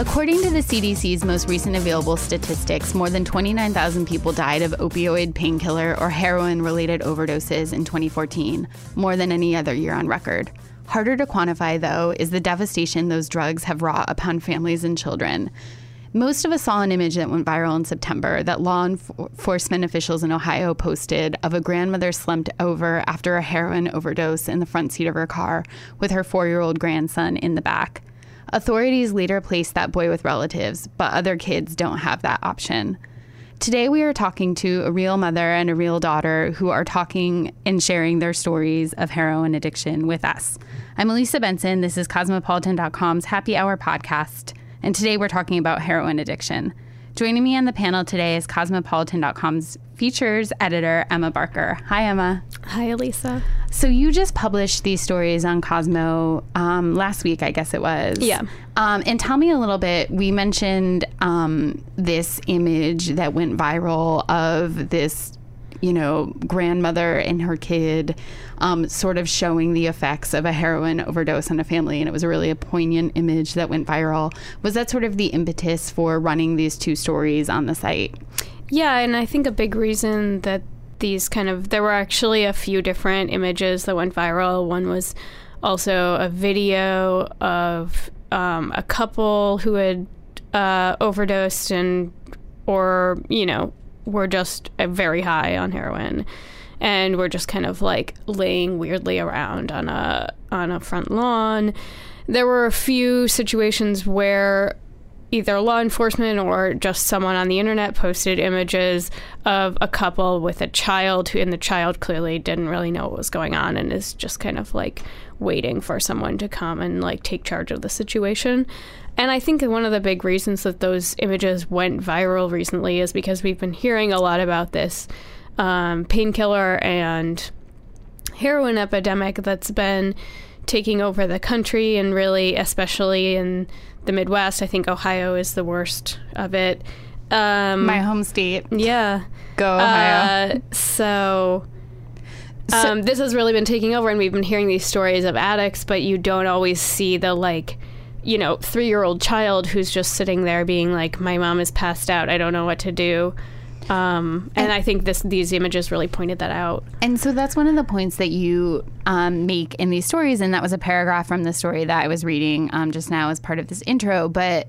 According to the CDC's most recent available statistics, more than 29,000 people died of opioid, painkiller, or heroin related overdoses in 2014, more than any other year on record. Harder to quantify, though, is the devastation those drugs have wrought upon families and children. Most of us saw an image that went viral in September that law enforcement officials in Ohio posted of a grandmother slumped over after a heroin overdose in the front seat of her car with her four year old grandson in the back. Authorities later placed that boy with relatives, but other kids don't have that option. Today, we are talking to a real mother and a real daughter who are talking and sharing their stories of heroin addiction with us. I'm Elisa Benson. This is Cosmopolitan.com's Happy Hour podcast, and today we're talking about heroin addiction. Joining me on the panel today is Cosmopolitan.com's features editor, Emma Barker. Hi, Emma. Hi, Elisa. So, you just published these stories on Cosmo um, last week, I guess it was. Yeah. Um, and tell me a little bit. We mentioned um, this image that went viral of this you know, grandmother and her kid, um, sort of showing the effects of a heroin overdose on a family. And it was a really a poignant image that went viral. Was that sort of the impetus for running these two stories on the site? Yeah, and I think a big reason that these kind of there were actually a few different images that went viral. One was also a video of um, a couple who had uh, overdosed and or you know were just uh, very high on heroin and were just kind of like laying weirdly around on a on a front lawn. There were a few situations where either law enforcement or just someone on the internet posted images of a couple with a child who and the child clearly didn't really know what was going on and is just kind of like waiting for someone to come and like take charge of the situation. And I think one of the big reasons that those images went viral recently is because we've been hearing a lot about this um, painkiller and heroin epidemic that's been taking over the country and really, especially in the Midwest. I think Ohio is the worst of it. Um, My home state. Yeah. Go Ohio. Uh, so. Um, this has really been taking over, and we've been hearing these stories of addicts, but you don't always see the like you know, three year old child who's just sitting there being like, my mom is passed out. I don't know what to do. Um, and, and, I think this these images really pointed that out. And so that's one of the points that you um, make in these stories, and that was a paragraph from the story that I was reading um, just now as part of this intro. But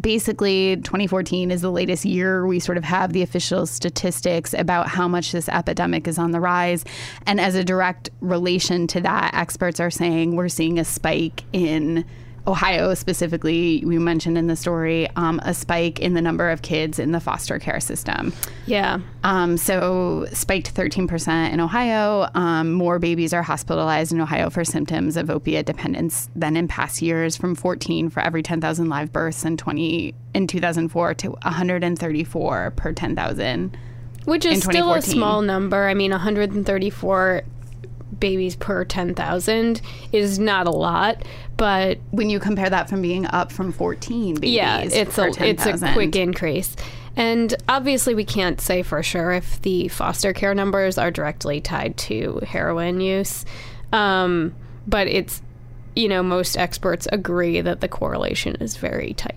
basically 2014 is the latest year we sort of have the official statistics about how much this epidemic is on the rise and as a direct relation to that experts are saying we're seeing a spike in Ohio specifically, we mentioned in the story um, a spike in the number of kids in the foster care system. Yeah. Um, so spiked 13% in Ohio. Um, more babies are hospitalized in Ohio for symptoms of opiate dependence than in past years, from 14 for every 10,000 live births in 20 in 2004 to 134 per 10,000. Which is still a small number. I mean, 134 babies per 10,000 is not a lot, but when you compare that from being up from 14 babies, yeah, it's a 10, it's a quick increase. And obviously, we can't say for sure if the foster care numbers are directly tied to heroin use, um, but it's you know most experts agree that the correlation is very tight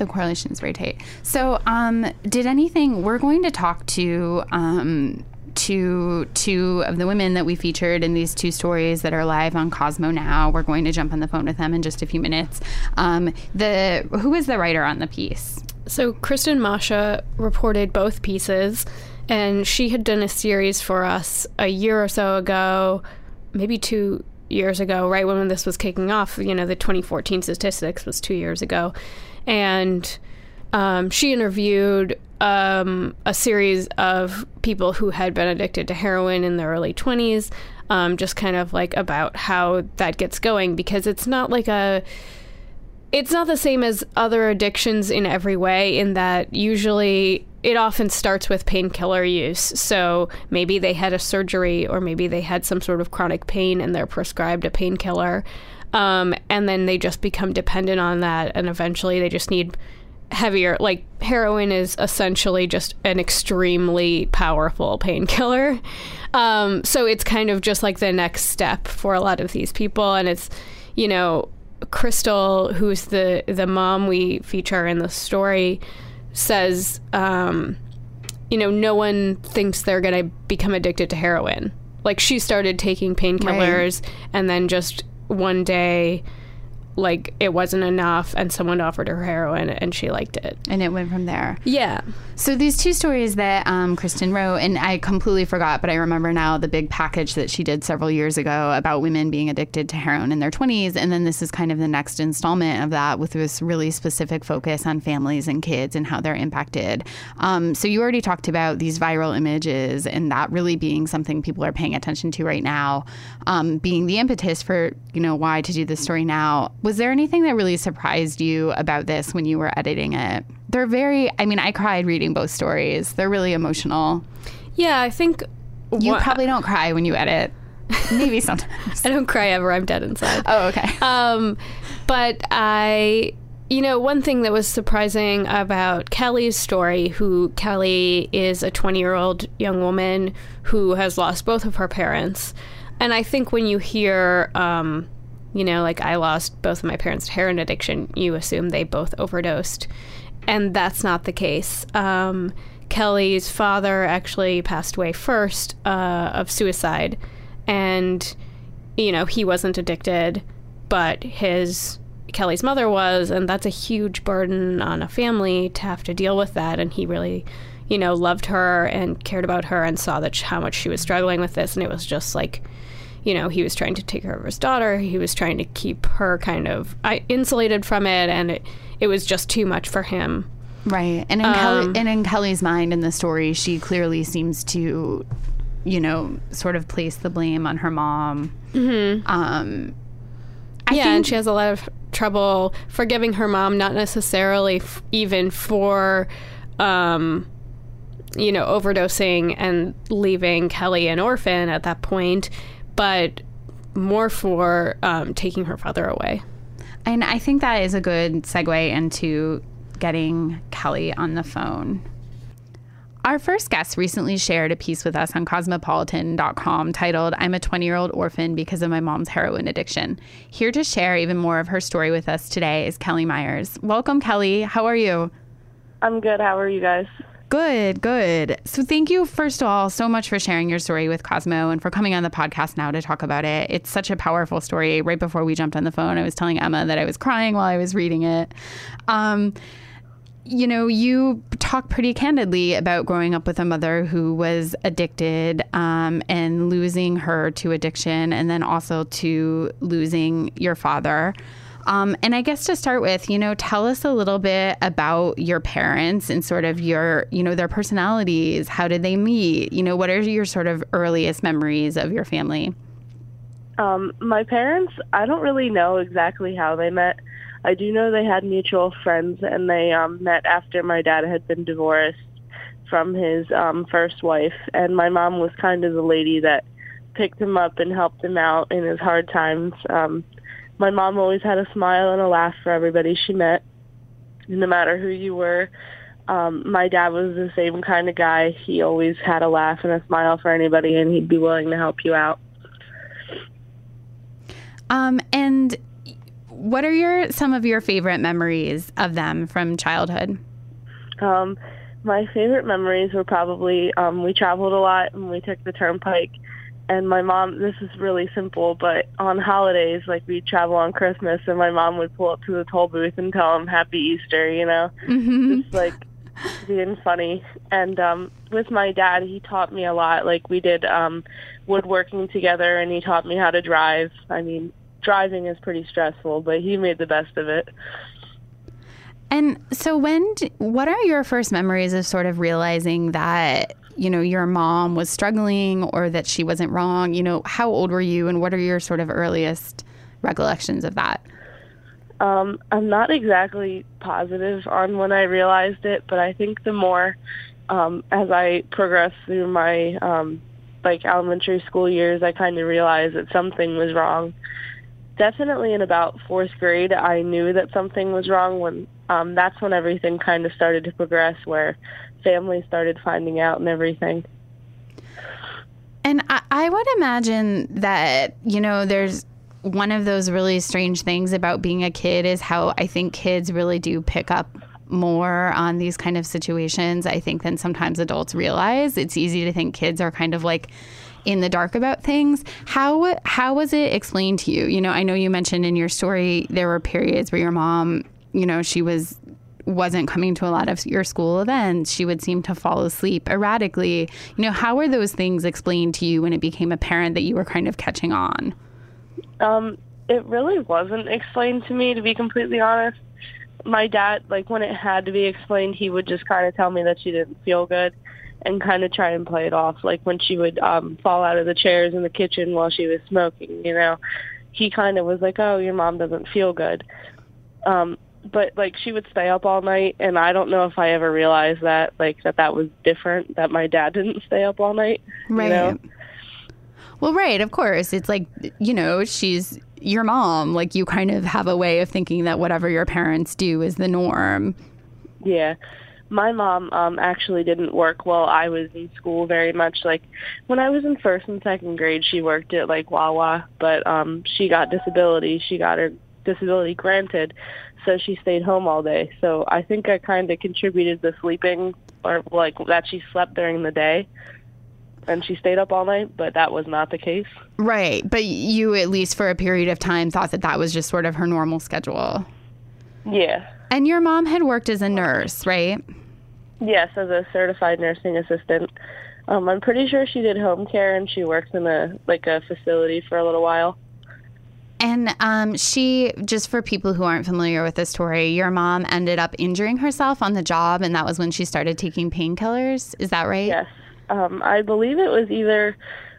the correlation is very tight. So, um, did anything? We're going to talk to um, to two of the women that we featured in these two stories that are live on Cosmo now. We're going to jump on the phone with them in just a few minutes. Um, the who is the writer on the piece? So Kristen Mascia reported both pieces, and she had done a series for us a year or so ago, maybe two years ago, right when this was kicking off. You know, the 2014 statistics was two years ago, and um, she interviewed um, a series of people who had been addicted to heroin in their early 20s, um, just kind of like about how that gets going because it's not like a it's not the same as other addictions in every way in that usually it often starts with painkiller use. So maybe they had a surgery or maybe they had some sort of chronic pain and they're prescribed a painkiller. Um, and then they just become dependent on that and eventually they just need heavier like heroin is essentially just an extremely powerful painkiller. Um, so it's kind of just like the next step for a lot of these people. And it's you know crystal who's the the mom we feature in the story says um, you know no one thinks they're going to become addicted to heroin. Like she started taking painkillers right. and then just one day like it wasn't enough and someone offered her heroin and she liked it. And it went from there. Yeah. So these two stories that um, kristen wrote and i completely forgot but i remember now the big package that she did several years ago about women being addicted to heroin in their 20s and then this is kind of the next installment of that with this really specific focus on families and kids and how they're impacted. Um, so you already talked about these viral images and that really being something people are paying attention to right now um, being the impetus for you know why to do this story now was there anything that really surprised you about this when you were editing it? They're very, I mean, I cried reading both stories. They're really emotional. Yeah, I think. You probably don't cry when you edit. Maybe sometimes. I don't cry ever. I'm dead inside. Oh, okay. Um, but I, you know, one thing that was surprising about Kellie's story, who Kellie is a 20 year old young woman who has lost both of her parents. And I think when you hear, um, you know, like I lost both of my parents to heroin addiction, you assume they both overdosed. And that's not the case. Um, Kellie's father actually passed away first uh, of suicide. And, you know, he wasn't addicted, but his Kellie's mother was. And that's a huge burden on a family to have to deal with that. And he really, you know, loved her and cared about her and saw that how much she was struggling with this. And it was just like, you know, he was trying to take care of his daughter. He was trying to keep her kind of insulated from it, and it, it was just too much for him. Right. And in, um, Kellie, and in Kellie's mind in the story, she clearly seems to, you know, sort of place the blame on her mom. Mm-hmm. Um, I yeah, and she has a lot of trouble forgiving her mom, not necessarily f- even for. Um, you know, overdosing and leaving Kellie an orphan at that point, but more for um, taking her father away. And I think that is a good segue into getting Kellie on the phone. Our first guest recently shared a piece with us on cosmopolitan.com titled, I'm a 20 year old orphan because of my mom's heroin addiction. Here to share even more of her story with us today is Kellie Myers. Welcome, Kellie. How are you? I'm good. How are you guys? Good, good. So, thank you, first of all, so much for sharing your story with Cosmo and for coming on the podcast now to talk about it. It's such a powerful story. Right before we jumped on the phone, I was telling Emma that I was crying while I was reading it. Um, you know, you talk pretty candidly about growing up with a mother who was addicted um, and losing her to addiction, and then also to losing your father. Um, and I guess to start with, you know, tell us a little bit about your parents and sort of your, you know, their personalities. How did they meet? You know, what are your sort of earliest memories of your family? Um, my parents, I don't really know exactly how they met. I do know they had mutual friends and they um, met after my dad had been divorced from his um, first wife. And my mom was kind of the lady that picked him up and helped him out in his hard times. Um, my mom always had a smile and a laugh for everybody she met, no matter who you were. Um, my dad was the same kind of guy. He always had a laugh and a smile for anybody, and he'd be willing to help you out. Um, and what are your some of your favorite memories of them from childhood? Um, my favorite memories were probably um, we traveled a lot and we took the turnpike and my mom. This is really simple, but on holidays, like we travel on Christmas, and my mom would pull up to the toll booth and tell him Happy Easter. You know, Mm-hmm. just like being funny. And um, with my dad, he taught me a lot. Like we did um, woodworking together, and he taught me how to drive. I mean, driving is pretty stressful, but he made the best of it. And so, when, d- what are your first memories of sort of realizing that, you know, your mom was struggling or that she wasn't wrong? You know, how old were you and what are your sort of earliest recollections of that? Um, I'm not exactly positive on when I realized it, but I think the more um, as I progressed through my um, like elementary school years, I kind of realized that something was wrong. Definitely in about fourth grade, I knew that something was wrong. When um, that's when everything kind of started to progress, where families started finding out and everything. And I, I would imagine that, you know, there's one of those really strange things about being a kid is how I think kids really do pick up more on these kind of situations, I think, than sometimes adults realize. It's easy to think kids are kind of like in the dark about things. How how was it explained to you? You know, I know you mentioned in your story there were periods where your mom, you know, she was wasn't coming to a lot of your school events. She would seem to fall asleep erratically. You know, how were those things explained to you when it became apparent that you were kind of catching on? Um, it really wasn't explained to me, to be completely honest. My dad, like when it had to be explained, he would just kind of tell me that she didn't feel good, and kind of try and play it off. Like when she would um, fall out of the chairs in the kitchen while she was smoking, you know, he kind of was like, "Oh, your mom doesn't feel good." Um, but like she would stay up all night, and I don't know if I ever realized that, like that that was different. That my dad didn't stay up all night, Right. You know? Well, right, of course. It's like, you know, she's your mom. Like, you kind of have a way of thinking that whatever your parents do is the norm. Yeah. My mom um actually didn't work while I was in school very much. Like when I was in first and second grade she worked at like Wawa, but um she got disability. She got her disability granted, so she stayed home all day. So I think I kind of contributed to sleeping or like that she slept during the day and she stayed up all night, but that was not the case. Right. But you, at least for a period of time, thought that that was just sort of her normal schedule. Yeah. And your mom had worked as a nurse, right? Yes, as a certified nursing assistant. Um, I'm pretty sure she did home care and she worked in a like a facility for a little while. And um, she, just for people who aren't familiar with the story, your mom ended up injuring herself on the job, and that was when she started taking painkillers. Is that right? Yes. Um, I believe it was either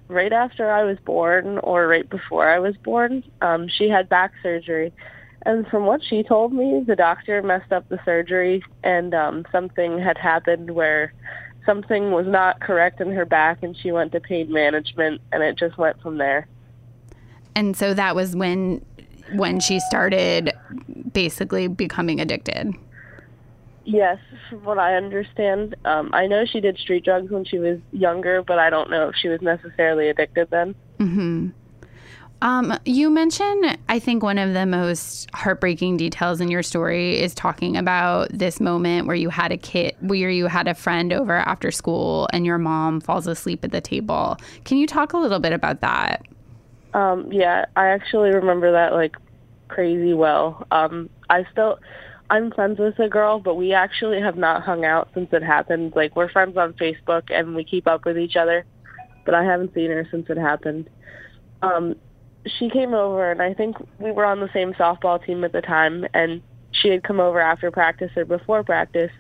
right after I was born or right before I was born. Um, she had back surgery. And from what she told me, the doctor messed up the surgery and um, something had happened where something was not correct in her back and she went to pain management and it just went from there. And so that was when when she started basically becoming addicted. Yes, from what I understand. Um, I know she did street drugs when she was younger, but I don't know if she was necessarily addicted then. Um, you mentioned, I think one of the most heartbreaking details in your story is talking about this moment where you had a kid, where you had a friend over after school and your mom falls asleep at the table. Can you talk a little bit about that? Um, yeah, I actually remember that like crazy well. Um, I still, I'm friends with a girl, but we actually have not hung out since it happened. Like we're friends on Facebook and we keep up with each other, but I haven't seen her since it happened. Um, she came over and I think we were on the same softball team at the time and she had come over after practice or before practice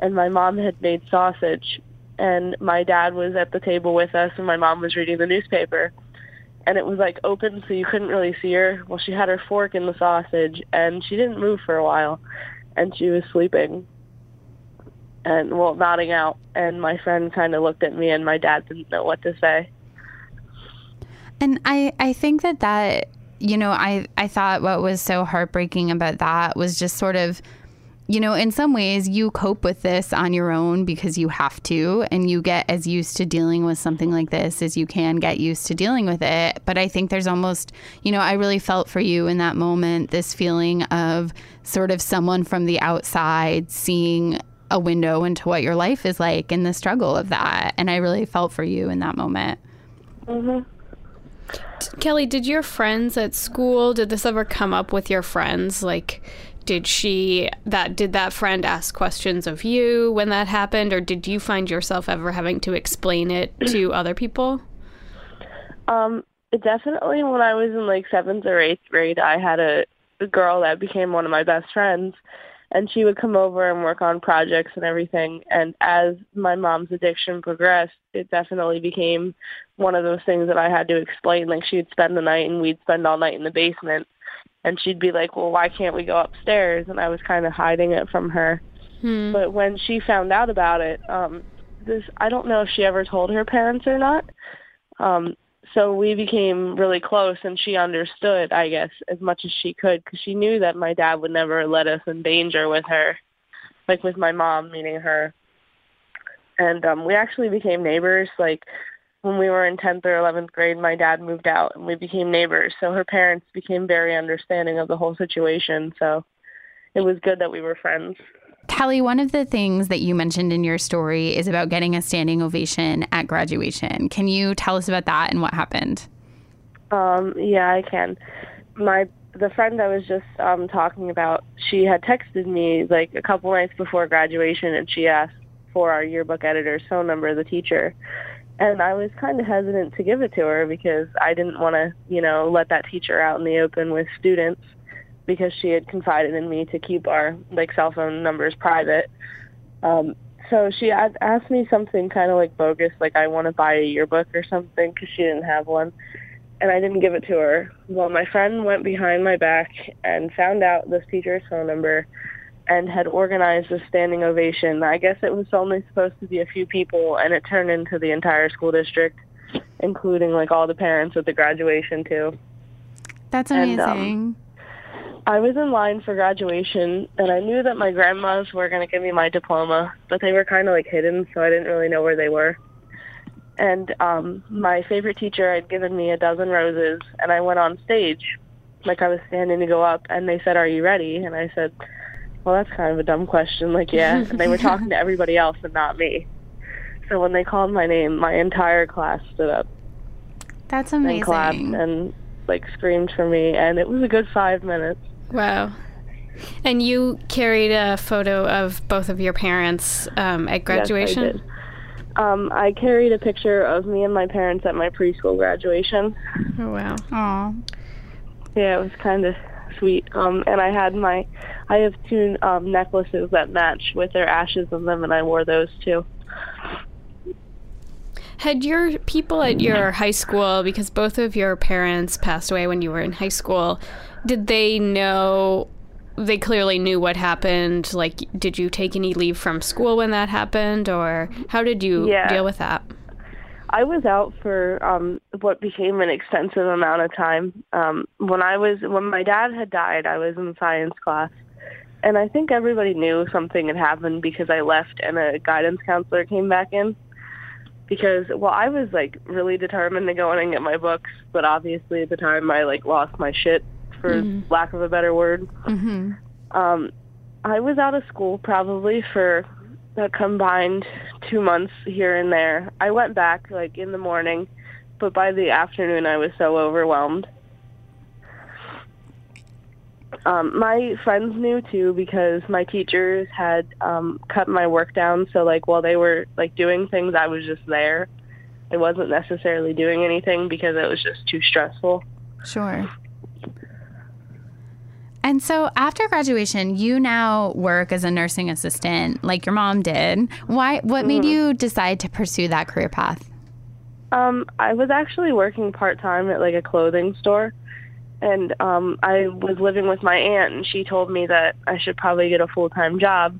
and my mom had made sausage and my dad was at the table with us and my mom was reading the newspaper and it was like open so you couldn't really see her. Well, she had her fork in the sausage and she didn't move for a while and she was sleeping and well nodding out and my friend kind of looked at me and my dad didn't know what to say. And I, I think that that, you know, I, I thought what was so heartbreaking about that was just sort of, you know, in some ways you cope with this on your own because you have to, and you get as used to dealing with something like this as you can get used to dealing with it. But I think there's almost, you know, I really felt for you in that moment this feeling of sort of someone from the outside seeing a window into what your life is like and the struggle of that. And I really felt for you in that moment. Mhm. Kellie, did your friends at school, did this ever come up with your friends? Like, did she that did that friend ask questions of you when that happened? Or did you find yourself ever having to explain it to other people? Um definitely when i was in like seventh or eighth grade i had a, a girl that became one of my best friends and she would come over and work on projects and everything and as my mom's addiction progressed it definitely became one of those things that i had to explain like she'd spend the night and we'd spend all night in the basement and she'd be like, "Well, why can't we go upstairs?" And I was kind of hiding it from her. Hmm. But when she found out about it, um this I don't know if she ever told her parents or not. Um so we became really close and she understood, I guess, as much as she could cuz she knew that my dad would never let us in danger with her, like with my mom meaning her. And um we actually became neighbors like when we were in 10th or 11th grade, my dad moved out and we became neighbors. So her parents became very understanding of the whole situation. So it was good that we were friends. Kellie, one of the things that you mentioned in your story is about getting a standing ovation at graduation. Can you tell us about that and what happened? Um, yeah, I can. My the friend I was just um, talking about, she had texted me like a couple nights before graduation, and she asked for our yearbook editor's phone number, the teacher and I was kind of hesitant to give it to her because I didn't want to, you know, let that teacher out in the open with students because she had confided in me to keep our like cell phone numbers private. Um, so she had asked me something kind of like bogus, like I want to buy a yearbook or something because she didn't have one, and I didn't give it to her. Well, my friend went behind my back and found out this teacher's phone number and had organized a standing ovation. I guess it was only supposed to be a few people, and it turned into the entire school district, including like all the parents at the graduation too. That's amazing. And, um, I was in line for graduation, and I knew that my grandmas were going to give me my diploma, but they were kind of like hidden, so I didn't really know where they were. And um, my favorite teacher had given me a dozen roses, and I went on stage, like I was standing to go up, and they said, "Are you ready?" And I said, well, that's kind of a dumb question. Like, yeah. and they were talking to everybody else and not me. So when they called my name, my entire class stood up. That's amazing. And clapped and like screamed for me, and it was a good five minutes. Wow. And you carried a photo of both of your parents um, at graduation. Yes, I did. Um, I carried a picture of me and my parents at my preschool graduation. Oh wow! Aw. Yeah, it was kind of sweet. Um, and I had my, I have two um, necklaces that match with their ashes in them, and I wore those too. Had your people at your high school, because both of your parents passed away when you were in high school, did they know? They clearly knew what happened. Like, did you take any leave from school when that happened, or how did you yeah. deal with that? I was out for um what became an extensive amount of time. Um when I was when my dad had died, I was in science class. And I think everybody knew something had happened because I left and a guidance counselor came back in. Because well, I was like really determined to go in and get my books, but obviously at the time I like lost my shit for mm-hmm. lack of a better word. Mm-hmm. Um I was out of school probably for a combined two months here and there. I went back like in the morning, but by the afternoon I was so overwhelmed. Um, my friends knew too because my teachers had um, cut my work down. So like while they were like doing things, I was just there. I wasn't necessarily doing anything because it was just too stressful. Sure. And so after graduation, you now work as a nursing assistant like your mom did. Why what made mm-hmm. you decide to pursue that career path? Um, I was actually working part-time at like a clothing store and um I was living with my aunt and she told me that I should probably get a full-time job.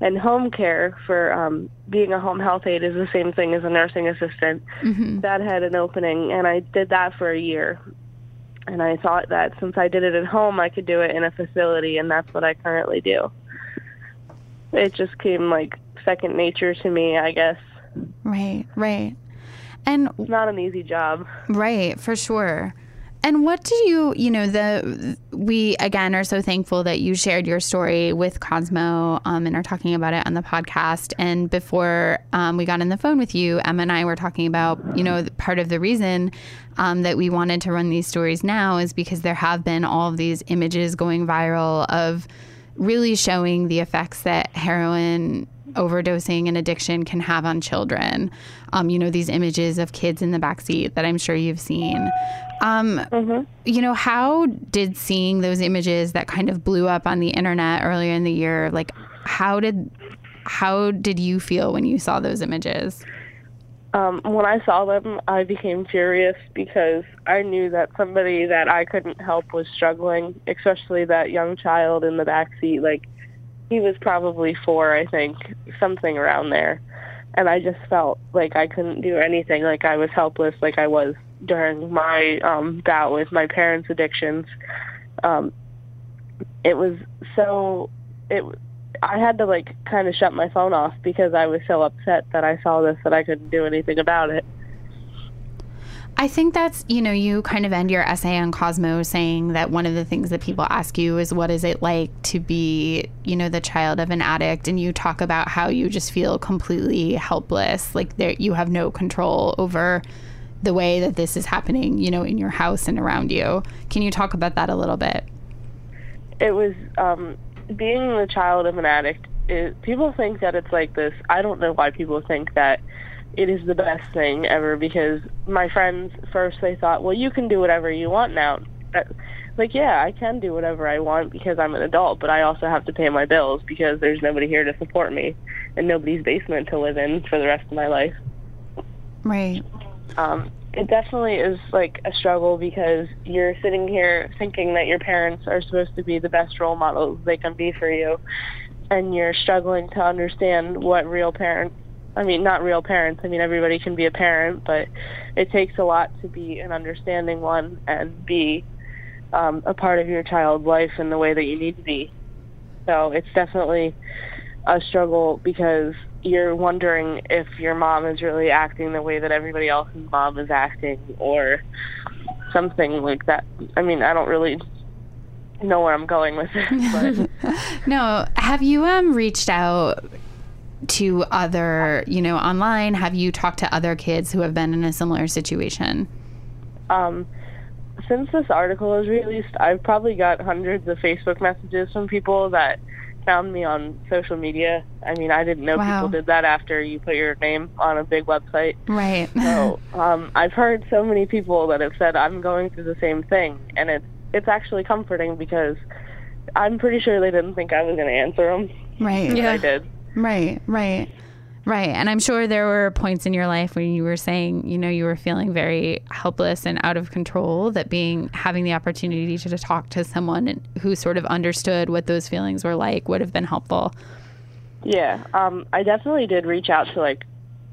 And home care for um being a home health aide is the same thing as a nursing assistant. Mm-hmm. That had an opening and I did that for a year and I thought that since I did it at home, I could do it in a facility, and that's what I currently do. It just came like second nature to me, I guess. Right, right. And it's not an easy job. Right, for sure. And what do you, you know, the we again are so thankful that you shared your story with Cosmo um, and are talking about it on the podcast. And before um, we got on the phone with you, Emma and I were talking about, you know, part of the reason um, that we wanted to run these stories now is because there have been all of these images going viral of really showing the effects that heroin overdosing and addiction can have on children. Um, you know, these images of kids in the backseat that I'm sure you've seen. Um, mm-hmm. You know, how did seeing those images that kind of blew up on the internet earlier in the year, like, how did how did you feel when you saw those images? Um, when I saw them, I became furious because I knew that somebody that I couldn't help was struggling, especially that young child in the back seat. Like, he was probably four, I think, something around there. And I just felt like I couldn't do anything, like I was helpless, like I was during my um, bout with my parents' addictions. Um, it was so it. I had to like kind of shut my phone off because I was so upset that I saw this that I couldn't do anything about it. I think that's, you know, you kind of end your essay on Cosmo saying that one of the things that people ask you is what is it like to be, you know, the child of an addict and you talk about how you just feel completely helpless, like there you have no control over the way that this is happening, you know, in your house and around you. Can you talk about that a little bit? It was um, being the child of an addict. It, people think that it's like this. I don't know why people think that it is the best thing ever because my friends first they thought, well, you can do whatever you want now. Like, yeah, I can do whatever I want because I'm an adult, but I also have to pay my bills because there's nobody here to support me and nobody's basement to live in for the rest of my life. Right. Um, it definitely is like a struggle because you're sitting here thinking that your parents are supposed to be the best role models they can be for you, and you're struggling to understand what real parents. I mean, not real parents. I mean, everybody can be a parent, but it takes a lot to be an understanding one and be um, a part of your child's life in the way that you need to be. So it's definitely a struggle because you're wondering if your mom is really acting the way that everybody else's mom is acting or something like that. I mean, I don't really know where I'm going with it. But. no, have you um reached out to other, you know, online? Have you talked to other kids who have been in a similar situation? Um since this article was released, I've probably got hundreds of Facebook messages from people that found me on social media. I mean, I didn't know wow. people did that after you put your name on a big website. Right. so um, I've heard so many people that have said I'm going through the same thing, and it's it's actually comforting because I'm pretty sure they didn't think I was going to answer them. Right. Yeah. I did. Right. Right. Right. And I'm sure there were points in your life when you were saying, you know, you were feeling very helpless and out of control, that being having the opportunity to, to talk to someone who sort of understood what those feelings were like would have been helpful. Yeah. Um, I definitely did reach out to like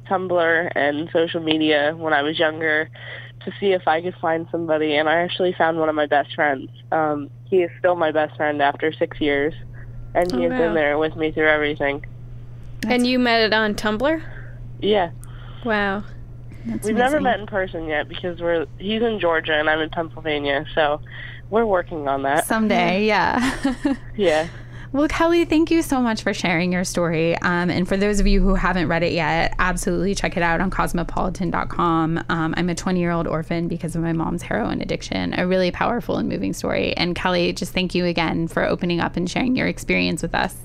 Tumblr and social media when I was younger to see if I could find somebody. And I actually found one of my best friends. Um, he is still my best friend after six years. And he oh, has wow. been there with me through everything. That's and you met it on Tumblr? Yeah. Wow. That's We've amazing. never met in person yet because we're he's in Georgia and I'm in Pennsylvania, so we're working on that. Someday, yeah. yeah. Well, Kellie, thank you so much for sharing your story. Um, and for those of you who haven't read it yet, absolutely check it out on cosmopolitan.com. Um, I'm a 20 year old orphan because of my mom's heroin addiction. A really powerful and moving story. And Kellie, just thank you again for opening up and sharing your experience with us.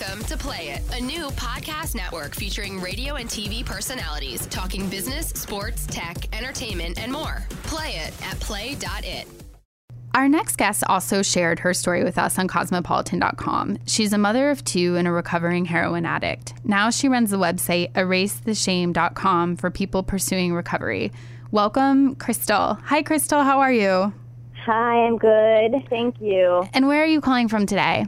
Welcome to Play It, a new podcast network featuring radio and TV personalities talking business, sports, tech, entertainment, and more. Play it at play.it. Our next guest also shared her story with us on cosmopolitan.com. She's a mother of two and a recovering heroin addict. Now she runs the website erasetheshame.com for people pursuing recovery. Welcome, Crystal. Hi, Crystal. How are you? Hi, I'm good. Thank you. And where are you calling from today?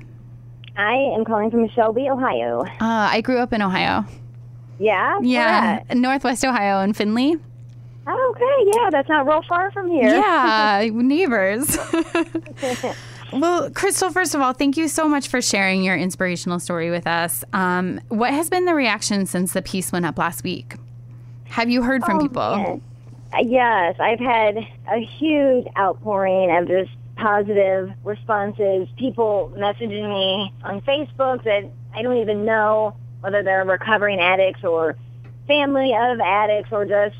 I am calling from Shelby, Ohio. Uh, I grew up in Ohio. Yeah? Yeah. Northwest Ohio in Findlay. Oh, okay. Yeah, that's not real far from here. Yeah, neighbors. well, Crystal, first of all, thank you so much for sharing your inspirational story with us. Um, what has been the reaction since the piece went up last week? Have you heard from oh, people? Yes, I've had a huge outpouring of just positive responses. People messaging me on Facebook that I don't even know whether they're recovering addicts or family of addicts or just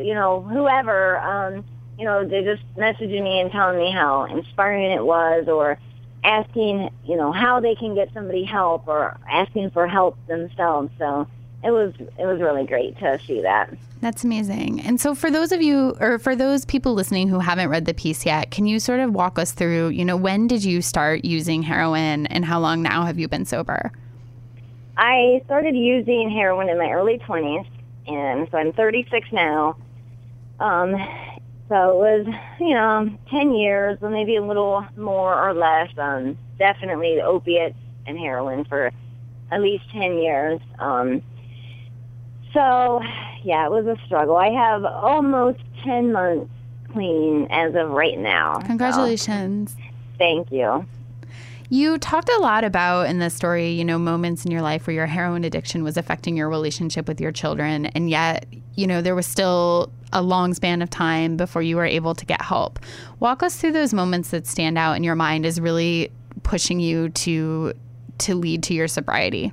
you know whoever. Um, you know, they're just messaging me and telling me how inspiring it was, or asking you know how they can get somebody help, or asking for help themselves. So it was it was really great to see that. That's amazing. And so, for those of you, or for those people listening who haven't read the piece yet, can you sort of walk us through, you know, when did you start using heroin and how long now have you been sober? I started using heroin in my early 20s, and so I'm 36 now. Um, so it was, you know, 10 years, or maybe a little more or less. Um, definitely opiates and heroin for at least 10 years. Um, so, yeah, it was a struggle. I have almost 10 months clean as of right now. Congratulations. So, thank you. You talked a lot about in this story, you know, moments in your life where your heroin addiction was affecting your relationship with your children, and yet, you know, there was still a long span of time before you were able to get help. Walk us through those moments that stand out in your mind as really pushing you to to lead to your sobriety.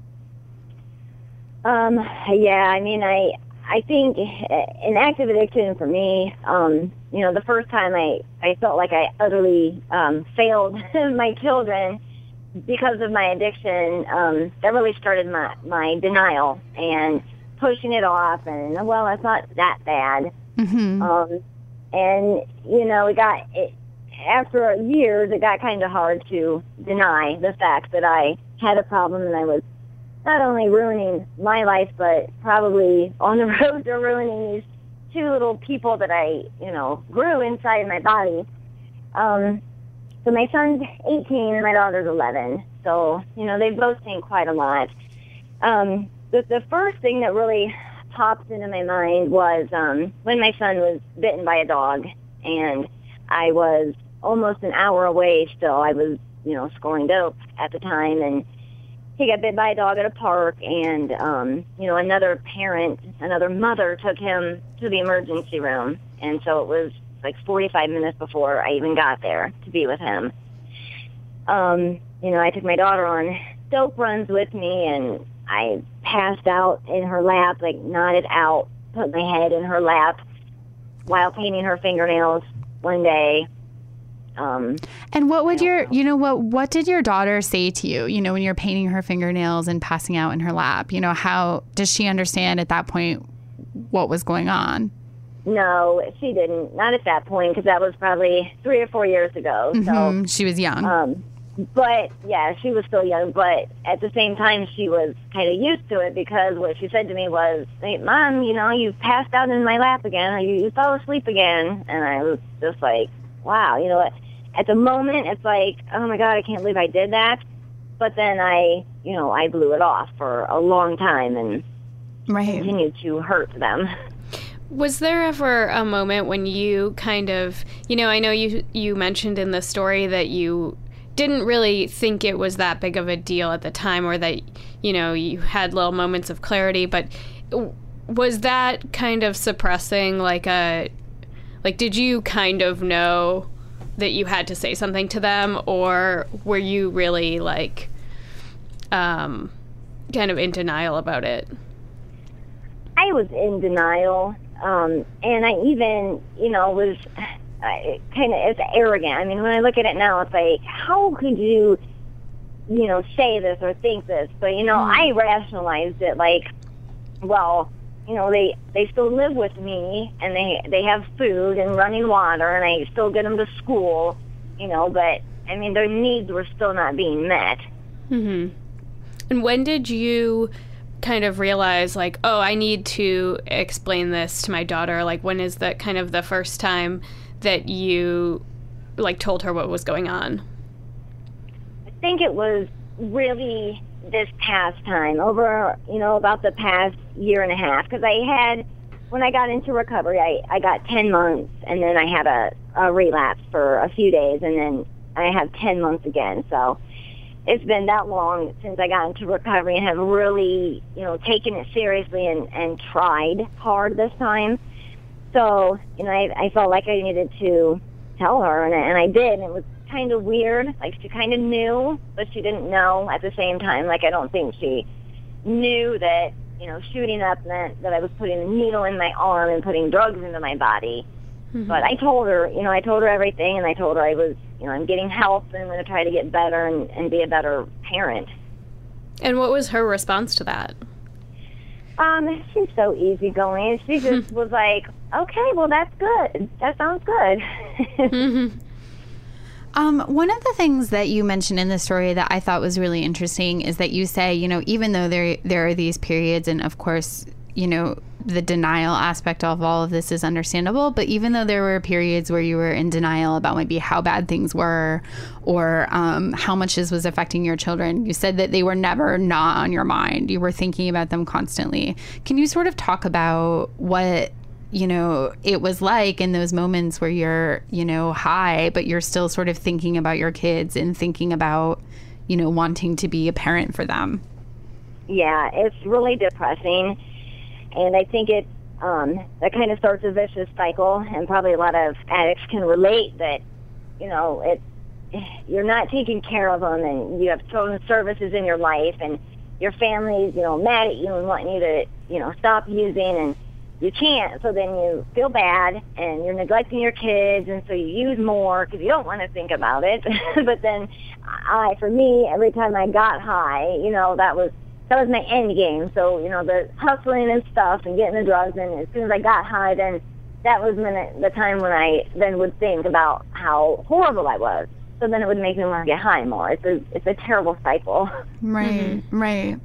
Um, yeah, I mean, I I think an active addiction for me, um, you know, the first time I I felt like I utterly um, failed my children because of my addiction. Um, that really started my my denial and pushing it off, and well, it's not that bad. Mm-hmm. Um, and you know, it got it, after years, it got kind of hard to deny the fact that I had a problem and I was not only ruining my life, but probably on the road to ruining these two little people that I, you know, grew inside my body. Um, so my son's 18 and my daughter's 11. So, you know, they've both seen quite a lot. Um, the, the first thing that really popped into my mind was um, when my son was bitten by a dog, and I was almost an hour away still. I was, you know, scoring dope at the time, and he got bit by a dog at a park and um you know another parent another mother took him to the emergency room. And so it was like 45 minutes before I even got there to be with him. Um you know I took my daughter on dope runs with me and I passed out in her lap like nodded out put my head in her lap while painting her fingernails one day um, and what would your, you know, what what did your daughter say to you? You know, when you're painting her fingernails and passing out in her lap. You know, how does she understand at that point what was going on? No, she didn't. Not at that point because that was probably three or four years ago. So mm-hmm. she was young. Um, but yeah, she was still young. But at the same time, she was kind of used to it because what she said to me was, "Hey, mom, you know, you passed out in my lap again, or you, you fell asleep again," and I was just like, "Wow, you know what." at the moment it's like, oh my god, I can't believe I did that. But then I, you know, I blew it off for a long time and right. continued to hurt them. Was there ever a moment when you kind of, you know, I know you you mentioned in the story that you didn't really think it was that big of a deal at the time or that you know, you had little moments of clarity, but was that kind of suppressing like a like did you kind of know that you had to say something to them, or were you really like um, kind of in denial about it? I was in denial, um, and I even, you know, was uh, kind of as arrogant. I mean, when I look at it now, it's like, how could you, you know, say this or think this? But you know, mm. I rationalized it like, well, you know they they still live with me and they they have food and running water and I still get them to school, you know, but I mean their needs were still not being met. Mhm. And when did you kind of realize like, "Oh, I need to explain this to my daughter." Like when is that kind of the first time that you like told her what was going on? I think it was really this past time, over, you know, about the past year and a half, because I had, when I got into recovery, I, I got 10 months, and then I had a, a relapse for a few days, and then I have 10 months again. So it's been that long since I got into recovery and have really, you know, taken it seriously and, and tried hard this time. So, you know, I, I felt like I needed to tell her, and I, and I did. And it was kind of weird. Like she kind of knew, but she didn't know at the same time. Like I don't think she knew that you know shooting up meant that I was putting a needle in my arm and putting drugs into my body. Mm-hmm. But I told her, you know, I told her everything, and I told her I was, you know, I'm getting help, and I'm going to try to get better and, and be a better parent. And what was her response to that? Um, she's so easygoing. She just was like, "Okay, well, that's good. That sounds good." mm-hmm. Um, one of the things that you mentioned in the story that I thought was really interesting is that you say, you know, even though there there are these periods, and of course, you know, the denial aspect of all of this is understandable. But even though there were periods where you were in denial about maybe how bad things were or um, how much this was affecting your children, you said that they were never not on your mind. You were thinking about them constantly. Can you sort of talk about what you know, it was like in those moments where you're, you know, high, but you're still sort of thinking about your kids and thinking about, you know, wanting to be a parent for them. Yeah, it's really depressing. And I think it um, that kind of starts a vicious cycle, and probably a lot of addicts can relate that, you know, it you're not taking care of them, and you have phone services in your life, and your family's, you know, mad at you and wanting you to, you know, stop using, and you can't. So then you feel bad and you're neglecting your kids, and so you use more because you don't want to think about it. but then, I, for me, every time I got high, you know, that was that was my end game. So you know, the hustling and stuff and getting the drugs, and as soon as I got high, then that was when it, the time when I then would think about how horrible I was. So then it would make me want to get high more. It's a it's a terrible cycle. Right, mm-hmm. right.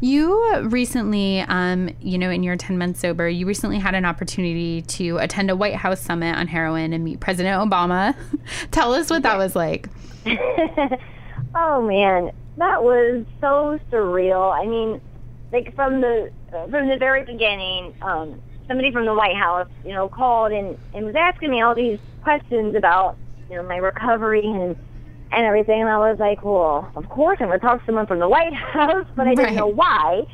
You recently, um, you know, in your 10 months sober, you recently had an opportunity to attend a White House summit on heroin and meet President Obama. Tell us what that was like. oh, man. That was so surreal. I mean, like from the from the very beginning, um, somebody from the White House, you know, called and, and was asking me all these questions about, you know, my recovery and and everything. And I was like, well, of course I'm going to talk to someone from the White House, but I didn't right. know why.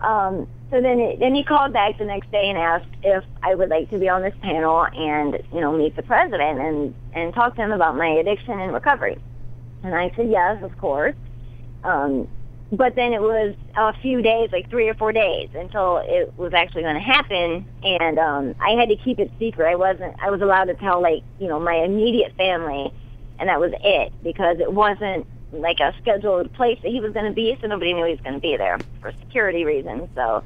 Um, so then, it, then he called back the next day and asked if I would like to be on this panel and you know meet the president and and talk to him about my addiction and recovery. And I said yes, of course. Um, but then it was a few days, like three or four days, until it was actually going to happen, and um, I had to keep it secret. I wasn't. I was allowed to tell like you know my immediate family and that was it because it wasn't like a scheduled place that he was going to be, so nobody knew he was going to be there for security reasons. So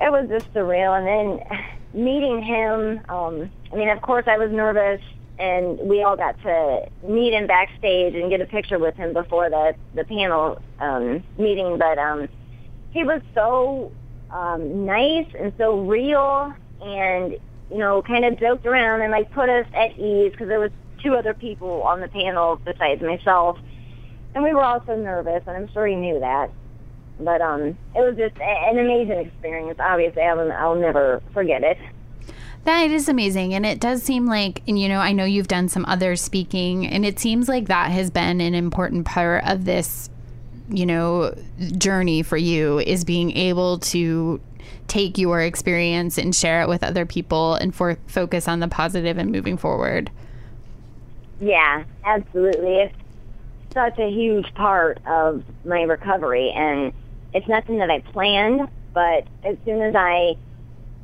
it was just surreal. And then meeting him, um, I mean, of course, I was nervous, and we all got to meet him backstage and get a picture with him before the the panel um, meeting. But um, he was so um, nice and so real, and you know, kind of joked around and like put us at ease because there was two other people on the panel besides myself, and we were all so nervous, and I'm sure he knew that. But um, it was just an amazing experience. Obviously, I'll, I'll never forget it. That is amazing. And it does seem like, and you know, I know you've done some other speaking, and it seems like that has been an important part of this, you know, journey for you is being able to take your experience and share it with other people and for focus on the positive and moving forward. Yeah, absolutely. It's such a huge part of my recovery, and it's nothing that I planned. But as soon as I,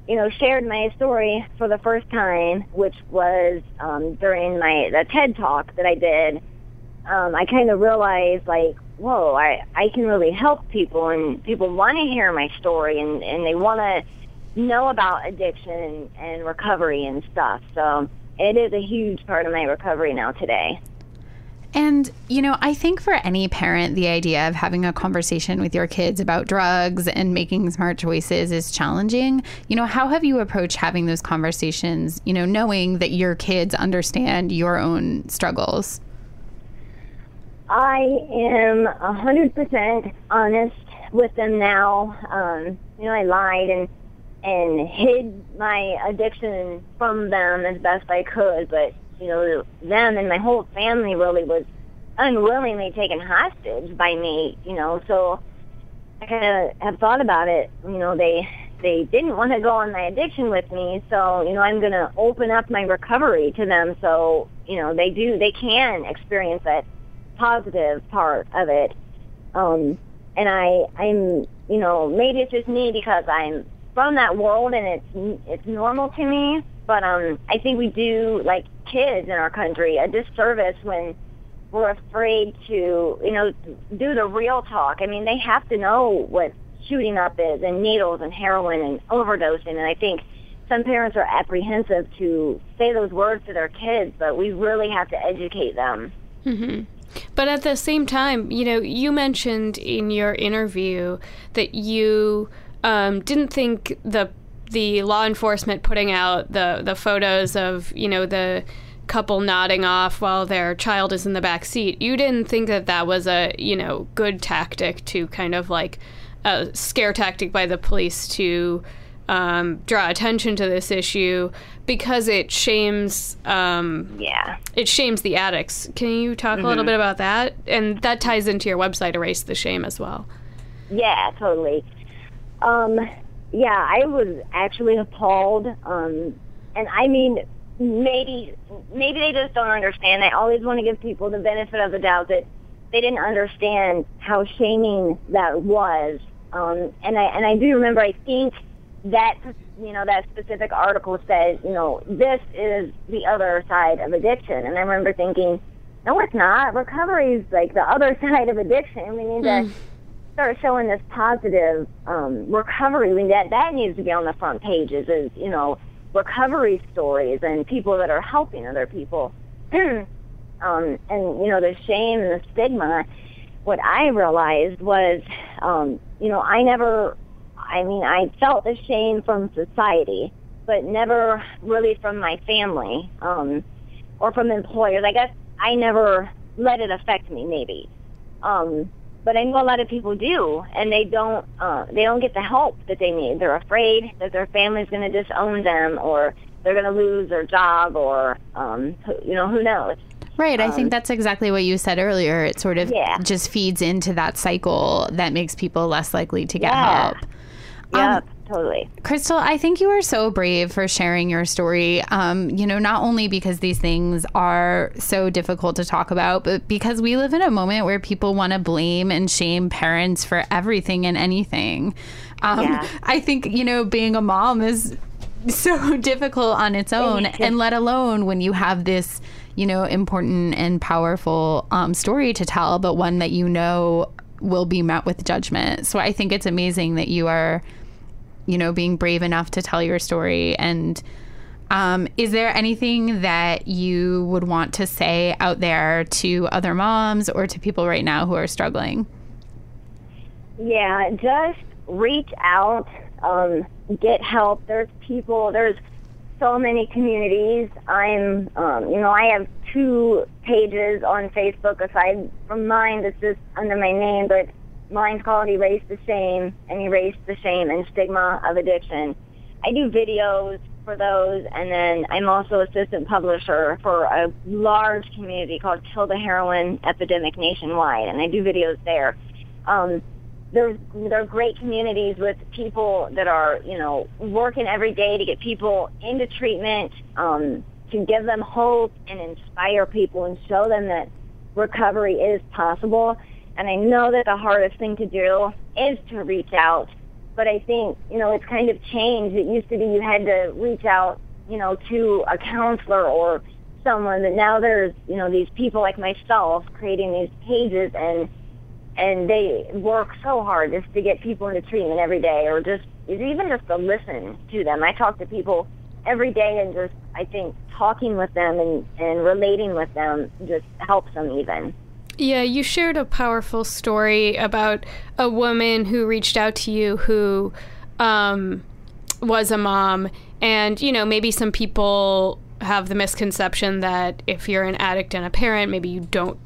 you know, shared my story for the first time, which was um, during my the TED talk that I did, um, I kind of realized like, whoa, I I can really help people, and people want to hear my story, and and they want to know about addiction and, and recovery and stuff. So it is a huge part of my recovery now today. And, you know, I think for any parent, the idea of having a conversation with your kids about drugs and making smart choices is challenging. You know, how have you approached having those conversations, you know, knowing that your kids understand your own struggles? I am 100% honest with them now. Um, you know, I lied and and hid my addiction from them as best I could. But you know, them and my whole family really was unwillingly taken hostage by me. You know, so I kind of have thought about it. You know, they they didn't want to go on my addiction with me. So, you know, I'm going to open up my recovery to them so, you know, they do, they can experience that positive part of it. Um, and I, I'm, you know, maybe it's just me because I'm from that world and it's, it's normal to me. But um, I think we do, like kids in our country, a disservice when we're afraid to, you know, do the real talk. I mean, they have to know what shooting up is and needles and heroin and overdosing. And I think some parents are apprehensive to say those words to their kids, but we really have to educate them. Mm-hmm. But at the same time, you know, you mentioned in your interview that you um, didn't think the the law enforcement putting out the the photos of you know the couple nodding off while their child is in the back seat. You didn't think that that was a you know good tactic to kind of like a scare tactic by the police to um, draw attention to this issue because it shames um, yeah it shames the addicts. Can you talk mm-hmm. a little mm-hmm. bit about that? And that ties into your website, Erase the Shame, as well. Yeah, totally. Um, yeah, I was actually appalled. Um, and I mean, maybe maybe they just don't understand. I always want to give people the benefit of the doubt that they didn't understand how shaming that was. Um, and I and I do remember. I think that you know that specific article said you know this is the other side of addiction, and I remember thinking, no, it's not. Recovery is like the other side of addiction. We need to start showing this positive um, recovery. I mean, that that needs to be on the front pages. Is you know recovery stories and people that are helping other people. um, and you know the shame and the stigma. What I realized was, um, you know, I never I mean, I felt the shame from society, but never really from my family um, or from employers. I guess I never let it affect me, maybe. Um, but I know a lot of people do, and they don't. Uh, they don't get the help that they need. They're afraid that their family's going to disown them, or they're going to lose their job, or um, you know, who knows. Right. I think um, that's exactly what you said earlier. It sort of yeah. just feeds into that cycle that makes people less likely to get yeah. help. Yeah, um, totally. Crystal, I think you are so brave for sharing your story. Um, you know, not only because these things are so difficult to talk about, but because we live in a moment where people want to blame and shame parents for everything and anything. Um, yeah. I think, you know, being a mom is so difficult on its own, and let alone when you have this you know, important and powerful um, story to tell, but one that you know will be met with judgment. So I think it's amazing that you are you know, being brave enough to tell your story. And um, is there anything that you would want to say out there to other moms or to people right now who are struggling? Yeah, just reach out, um, get help. There's people, there's so many communities. I'm, um, you know, I have two pages on Facebook aside from mine that's just under my name, but mine's called Erase the Shame and Erase the Shame and Stigma of Addiction. I do videos for those, and then I'm also assistant publisher for a large community called Kill the Heroin Epidemic Nationwide, and I do videos there. Um, there's there are great communities with people that are you know working every day to get people into treatment, um, to give them hope and inspire people and show them that recovery is possible. And I know that the hardest thing to do is to reach out. But I think, you know, it's kind of changed. It used to be you had to reach out, you know, to a counselor or someone but now there's, you know, these people like myself creating these pages and and they work so hard just to get people into treatment every day or just even just to listen to them. I talk to people every day and just I think talking with them and, and relating with them just helps them even. Yeah, you shared a powerful story about a woman who reached out to you who um, was a mom. And, you know, maybe some people have the misconception that if you're an addict and a parent, maybe you don't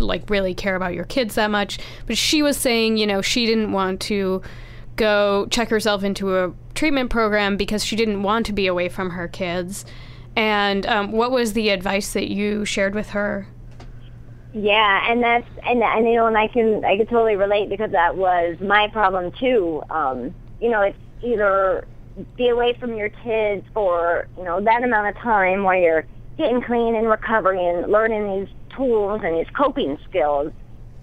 like really care about your kids that much. But she was saying, you know, she didn't want to go check herself into a treatment program because she didn't want to be away from her kids. And um, what was the advice that you shared with her? Yeah, and that's and and you know, and I can I can totally relate because that was my problem too. Um, you know, it's either be away from your kids for, you know, that amount of time while you're getting clean and recovering and learning these tools and these coping skills,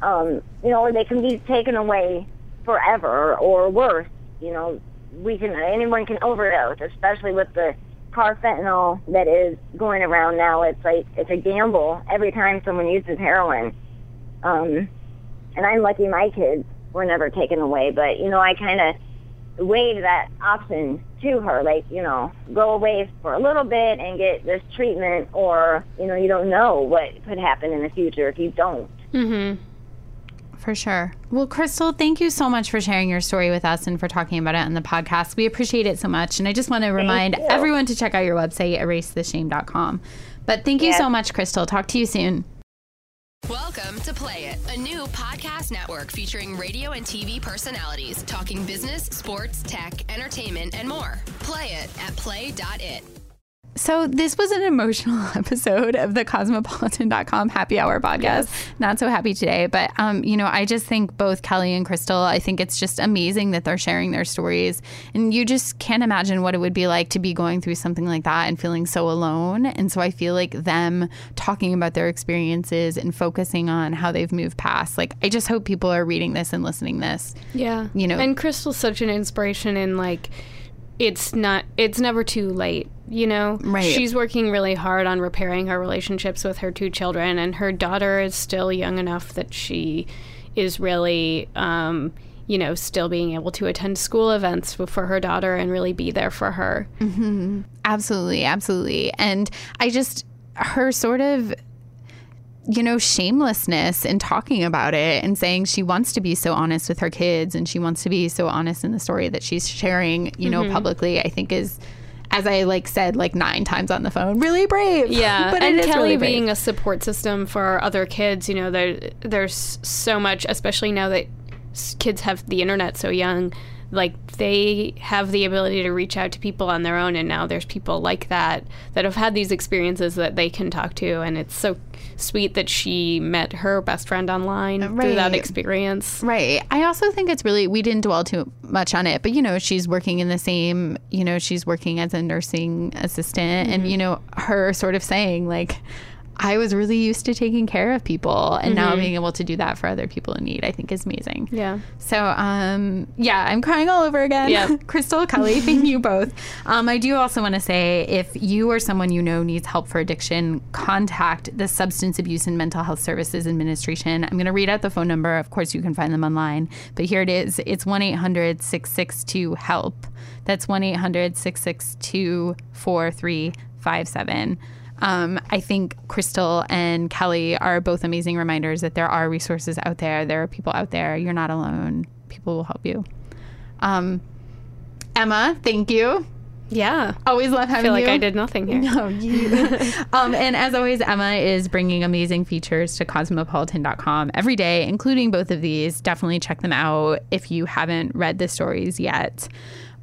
um, you know, or they can be taken away forever or worse. You know, we can anyone can overdose, especially with the carfentanil that is going around now. It's like it's a gamble every time someone uses heroin. Um, and I'm lucky my kids were never taken away, but you know, I kind of wave that option to her, like, you know, go away for a little bit and get this treatment, or, you know, you don't know what could happen in the future if you don't. Mm-hmm. For sure. Well, Crystal, thank you so much for sharing your story with us and for talking about it on the podcast. We appreciate it so much. And I just want to remind everyone to check out your website, erasetheshame.com. But thank you Yes. so much, Crystal. Talk to you soon. Welcome to Play It, a new podcast network featuring radio and TV personalities talking business, sports, tech, entertainment, and more. Play it at play.it. So this was an emotional episode of the cosmopolitan.com happy hour podcast. Not so happy today, but um, you know, I just think both Kellie and Crystal, I think it's just amazing that they're sharing their stories. And you just can't imagine what it would be like to be going through something like that and feeling so alone. And so I feel like them talking about their experiences and focusing on how they've moved past. Like I just hope people are reading this and listening this. Yeah. You know- and Crystal's such an inspiration in like it's not it's never too late, you know. Right. She's working really hard on repairing her relationships with her two children and her daughter is still young enough that she is really um you know, still being able to attend school events for her daughter and really be there for her. Absolutely, absolutely. And I just, her sort of, you know, shamelessness in talking about it and saying she wants to be so honest with her kids and she wants to be so honest in the story that she's sharing, you know, mm-hmm. publicly, I think is. As I like said like nine times on the phone, really brave. Yeah, but and Kellie really being a support system for other kids, you know, there there's so much, especially now that kids have the internet so young, like they have the ability to reach out to people on their own, and now there's people like that that have had these experiences that they can talk to, and it's so sweet that she met her best friend online through that Right. experience. Right. I also think it's really, we didn't dwell too much on it, but you know, she's working in the same, you know, she's working as a nursing assistant and, mm-hmm. you know, her sort of saying, like, I was really used to taking care of people and now being able to do that for other people in need, I think is amazing. Yeah. So, um, yeah, I'm crying all over again. Yeah. Crystal, Kellie, thank you both. Um, I do also want to say if you or someone you know needs help for addiction, contact the Substance Abuse and Mental Health Services Administration. I'm going to read out the phone number. Of course, you can find them online, but here it is. It's 1 800 662 HELP. That's 1 800 662 4357. Um, I think Crystal and Kellie are both amazing reminders that there are resources out there. There are people out there. You're not alone. People will help you. Um, Emma, thank you. Yeah. Always love I having feel like you. I did nothing here. No, you. um, and as always, Emma is bringing amazing features to cosmopolitan.com every day, including both of these. Definitely check them out if you haven't read the stories yet.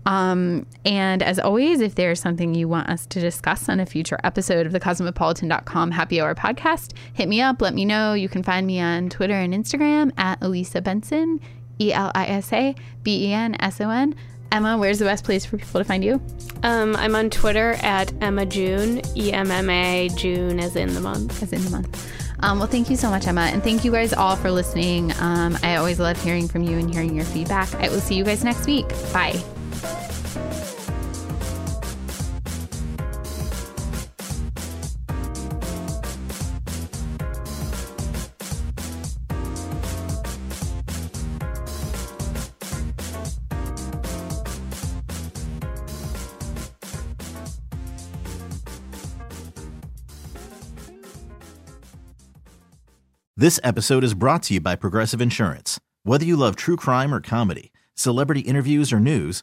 Um, and as always, if there's something you want us to discuss on a future episode of the cosmopolitan.com happy hour podcast, hit me up, let me know. You can find me on Twitter and Instagram at Elisa Benson, E L I S A B E N S O N. Emma, where's the best place for people to find you? Um, I'm on Twitter at Emma June, E M M A June as in the month. as in the month. Um, well, thank you so much, Emma. And thank you guys all for listening. Um, I always love hearing from you and hearing your feedback. I will see you guys next week. Bye. This episode is brought to you by Progressive Insurance. Whether you love true crime or comedy, celebrity interviews or news,